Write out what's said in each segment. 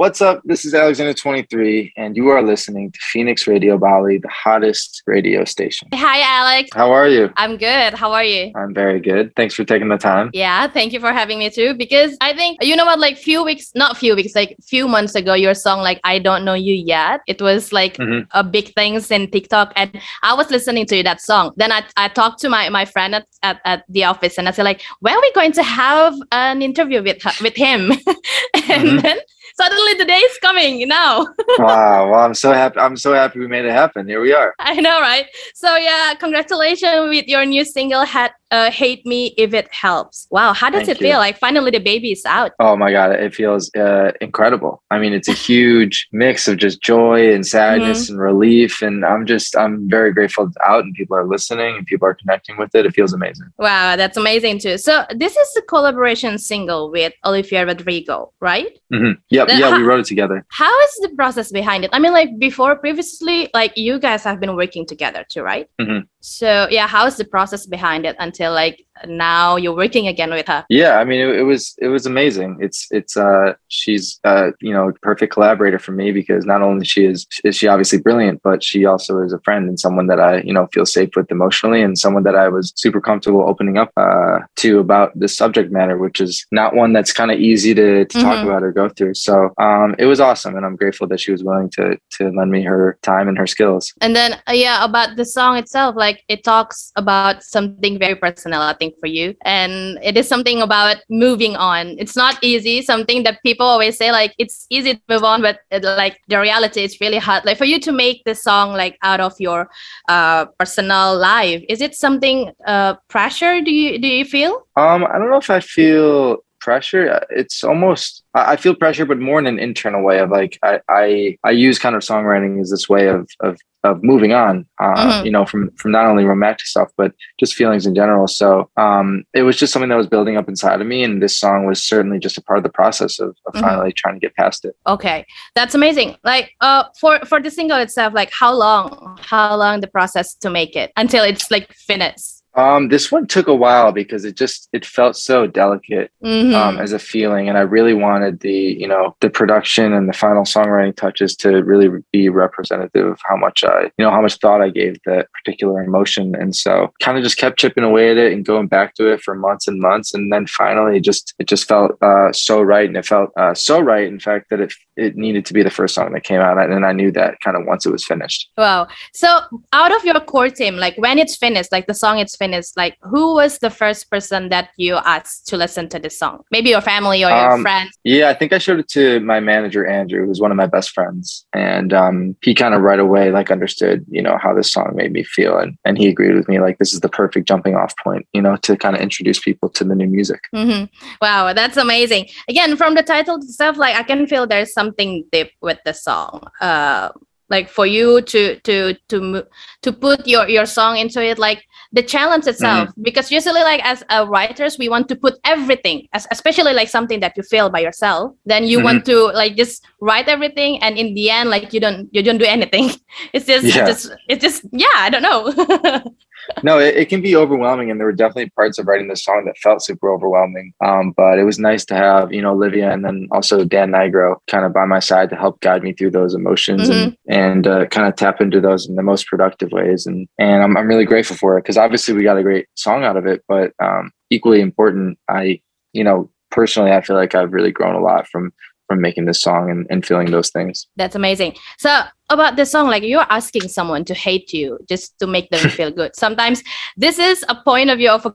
What's up? This is Alexander23, and you are listening to Phoenix Radio Bali, the hottest radio station. Hi, Alex. How are you? I'm good. How are you? I'm very good. Thanks for taking the time. Yeah, thank you for having me too. Because I think you know what, like few weeks, not few weeks, like few months ago, your song like "I Don't Know You Yet," it was like Mhm. a big things in TikTok, and I was listening to that song. Then I, I talked to my my friend at, at, at the office, and I said like, when are we going to have an interview with her, with him? and Mhm. then suddenly the day is coming now. wow. Well, I'm so happy. I'm so happy we made it happen. Here we are. I know, right? So yeah, congratulations with your new single, "Had uh, Hate Me If It Helps." Wow, how does Thank it you. feel? Like finally the baby is out. Oh my God. It feels uh, incredible. I mean, it's a huge mix of just joy and sadness and relief. And I'm just, I'm very grateful it's out and people are listening and people are connecting with it. It feels amazing. Wow, that's amazing too. So this is a collaboration single with Olivia Rodrigo, right? Mhm. Yep. Then Yeah. how- We wrote it together. How is the process behind it? I mean, like before, previously, like you guys have been working together too, right? Mhm. So yeah, how is the process behind it until like now you're working again with her? Yeah, I mean, it, it was it was amazing. It's it's uh she's uh you know perfect collaborator for me because not only she is is she obviously brilliant, but she also is a friend and someone that I you know feel safe with emotionally and someone that I was super comfortable opening up uh to about this subject matter, which is not one that's kind of easy to, to talk Mhm. about or go through. So um it was awesome, and I'm grateful that she was willing to to lend me her time and her skills. And then uh, yeah, about the song itself, like it talks about something very personal, I think, for you. And it is something about moving on. It's not easy, something that people always say, like it's easy to move on, but it, like the reality is really hard. Like for you to make this song like out of your uh personal life, is it something uh pressure do you do you feel? Um, I don't know if I feel pressure. Uh, It's almost I feel pressure, but more in an internal way of like I I, I use kind of songwriting as this way of of of moving on. Uh, Mhm. you know, from from not only romantic stuff but just feelings in general. So um, it was just something that was building up inside of me, and this song was certainly just a part of the process of, of Mhm. finally trying to get past it. Okay, that's amazing. Like, uh, for for the single itself, like how long, how long the process to make it until it's like finished? Um, this one took a while because it just it felt so delicate. Mhm. um, as a feeling and i really wanted the you know the production and the final songwriting touches to really be representative of how much i you know how much thought i gave that particular emotion and so kind of just kept chipping away at it and going back to it for months and months and then finally it just it just felt uh, so right and it felt uh, so right in fact that it it needed to be the first song that came out and i knew that kind of once it was finished Wow. So out of your core team, like when it's finished, like the song it's finished, like who was the first person that you asked to listen to the song? Maybe your family or your Um, friends. Yeah, I think I showed it to my manager Andrew, who's one of my best friends, and um, he kind of right away like understood, you know, how this song made me feel, and and he agreed with me like this is the perfect jumping off point, you know, to kind of introduce people to the new music. Mhm. Wow, that's amazing. Again, from the title itself, like I can feel there's something deep with the song. Uh, like for you to to to to put your your song into it, like the challenge itself. Because usually, like as uh, writers, we want to put everything, as, especially like something that you feel by yourself. Then you want to like just write everything, and in the end, like you don't you don't do anything. It's just Yeah. just it's just yeah, I don't know. No, it, it can be overwhelming, and there were definitely parts of writing this song that felt super overwhelming. Um, but it was nice to have you know Olivia and then also Dan Nigro kind of by my side to help guide me through those emotions and and uh, kind of tap into those in the most productive ways. And and I'm I'm really grateful for it because obviously we got a great song out of it, but um, equally important, I you know personally I feel like I've really grown a lot from from making this song and, and feeling those things. That's amazing. So about the song, like you're asking someone to hate you just to make them feel good. Sometimes this is a point of view of a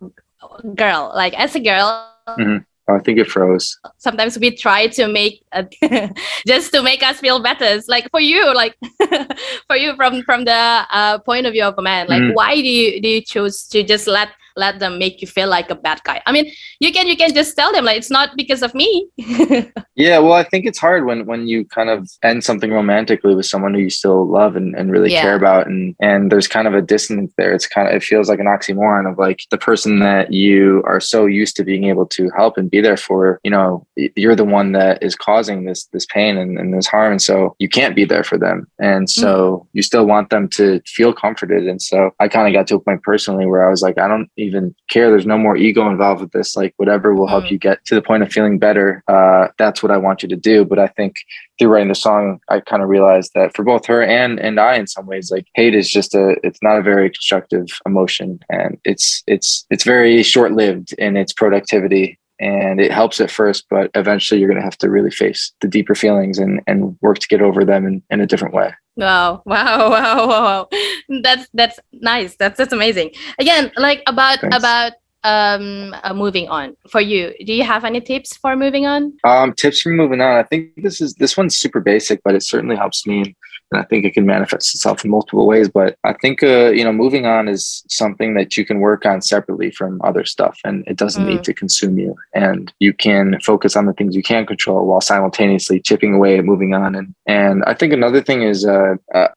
girl. Like as a girl, Oh, I think it froze. sometimes we try to make a, just to make us feel better. It's like for you, like for you from from the uh, point of view of a man, like Mhm. why do you do you choose to just let let them make you feel like a bad guy? I mean, you can you can just tell them like it's not because of me. Yeah, well, I think it's hard when when you kind of end something romantically with someone who you still love and, and really Yeah. care about, and and there's kind of a dissonance there. It's kind of it feels like an oxymoron of like the person that you are so used to being able to help and be there for. You know, you're the one that is causing this this pain and, and this harm, and so you can't be there for them, and so mm-hmm. you still want them to feel comforted. And so I kind of got to a point personally where I was like, I don't, even care. There's no more ego involved with this. Like whatever will help Mm. you get to the point of feeling better. Uh, that's what I want you to do. But I think through writing the song, I kind of realized that for both her and and I, in some ways, like hate is just a it's not a very constructive emotion, and it's it's it's very short lived in its productivity. And it helps at first, but eventually you're going to have to really face the deeper feelings and, and work to get over them in, in a different way. Wow, wow, wow, wow, wow. That's that's nice. That's that's amazing. Again, like about Thanks. about um uh, moving on for you. Do you have any tips for moving on? Um, tips for moving on. I think this is this one's super basic, but it certainly helps me, and I think it can manifest itself in multiple ways. But I think uh, you know, moving on is something that you can work on separately from other stuff, and it doesn't need to consume you. And you can focus on the things you can control while simultaneously chipping away at moving on. And and I think another thing is uh, uh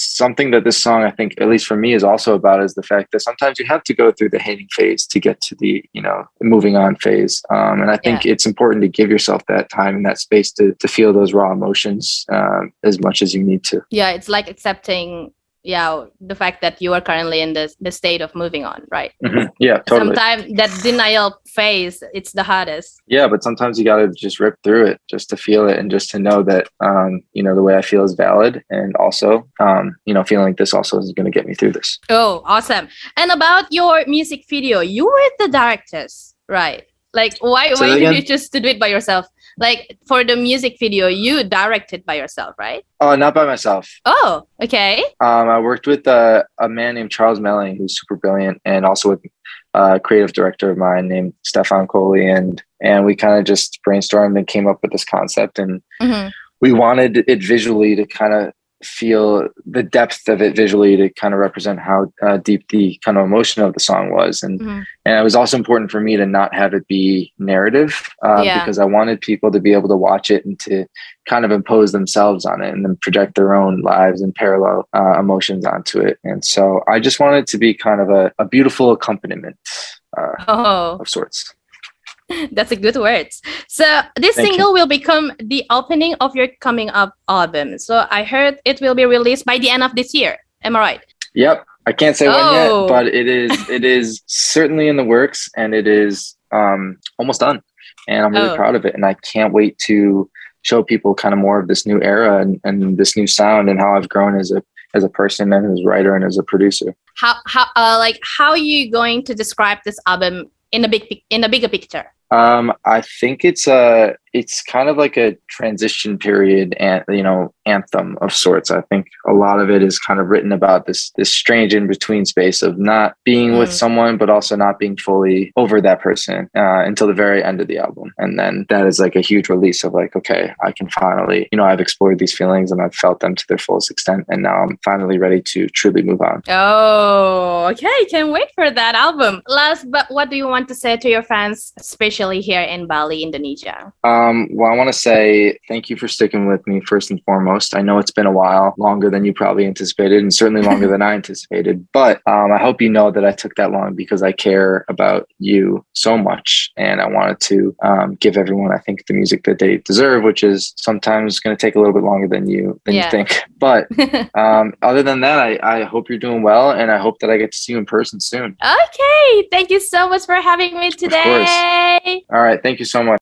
something that this song i think at least for me is also about is the fact that sometimes you have to go through the hating phase to get to the you know moving on phase. Um, and i think it's important to give yourself that time and that space to, to feel those raw emotions um, as much as you need to. Yeah, it's like accepting yeah the fact that you are currently in the the state of moving on, right? Mhm. yeah totally Sometimes that denial phase it's the hardest. yeah but sometimes you got to just rip through it just to feel it and just to know that um, you know the way i feel is valid and also um, you know feeling like this also is going to get me through this Oh, awesome. And about your music video, you were the directors, right? Like why why did you just do it by yourself? Like for the music video, you directed by yourself, right? oh not by myself Oh, okay. Um, I worked with uh, a man named Charles Melling, who's super brilliant, and also with uh, a creative director of mine named Stefan Coley, and and we kind of just brainstormed and came up with this concept, and Mhm. we wanted it visually to kind of feel the depth of it visually to kind of represent how uh, deep the kind of emotion of the song was, and Mhm. and it was also important for me to not have it be narrative uh, Yeah. because I wanted people to be able to watch it and to kind of impose themselves on it and then project their own lives and parallel uh, emotions onto it. And so I just wanted it to be kind of a, a beautiful accompaniment uh, Oh, of sorts. that's a good words. So this Thank you. single will become the opening of your coming up album. So I heard it will be released by the end of this year. Am I right? Yep. I can't say when Oh. yet, but it is it is certainly in the works and it is um, almost done. And I'm really Oh. proud of it. And I can't wait to show people kind of more of this new era and, and this new sound and how I've grown as a as a person and as a writer and as a producer. How how uh, like how are you going to describe this album in a big in a bigger picture? Um, I think it's a it's kind of like a transition period and you know anthem of sorts. I think a lot of it is kind of written about this this strange in between space of not being with Mm. someone but also not being fully over that person uh, until the very end of the album, and then that is like a huge release of like okay, I can finally you know I've explored these feelings and I've felt them to their fullest extent, and now I'm finally ready to truly move on. Oh, okay. Can't wait for that album. Last, but what do you want to say to your fans, especially here in Bali, Indonesia? Um, well, I want to say thank you for sticking with me first and foremost. I know it's been a while, longer than you probably anticipated, and certainly longer than I anticipated. But um, I hope you know that I took that long because I care about you so much, and I wanted to um, give everyone, I think, the music that they deserve, which is sometimes going to take a little bit longer than you than Yeah. you think. But um, other than that, I, I hope you're doing well, and I hope that I get to see you in person soon. okay. Thank you so much for having me course. today. All right, thank you so much.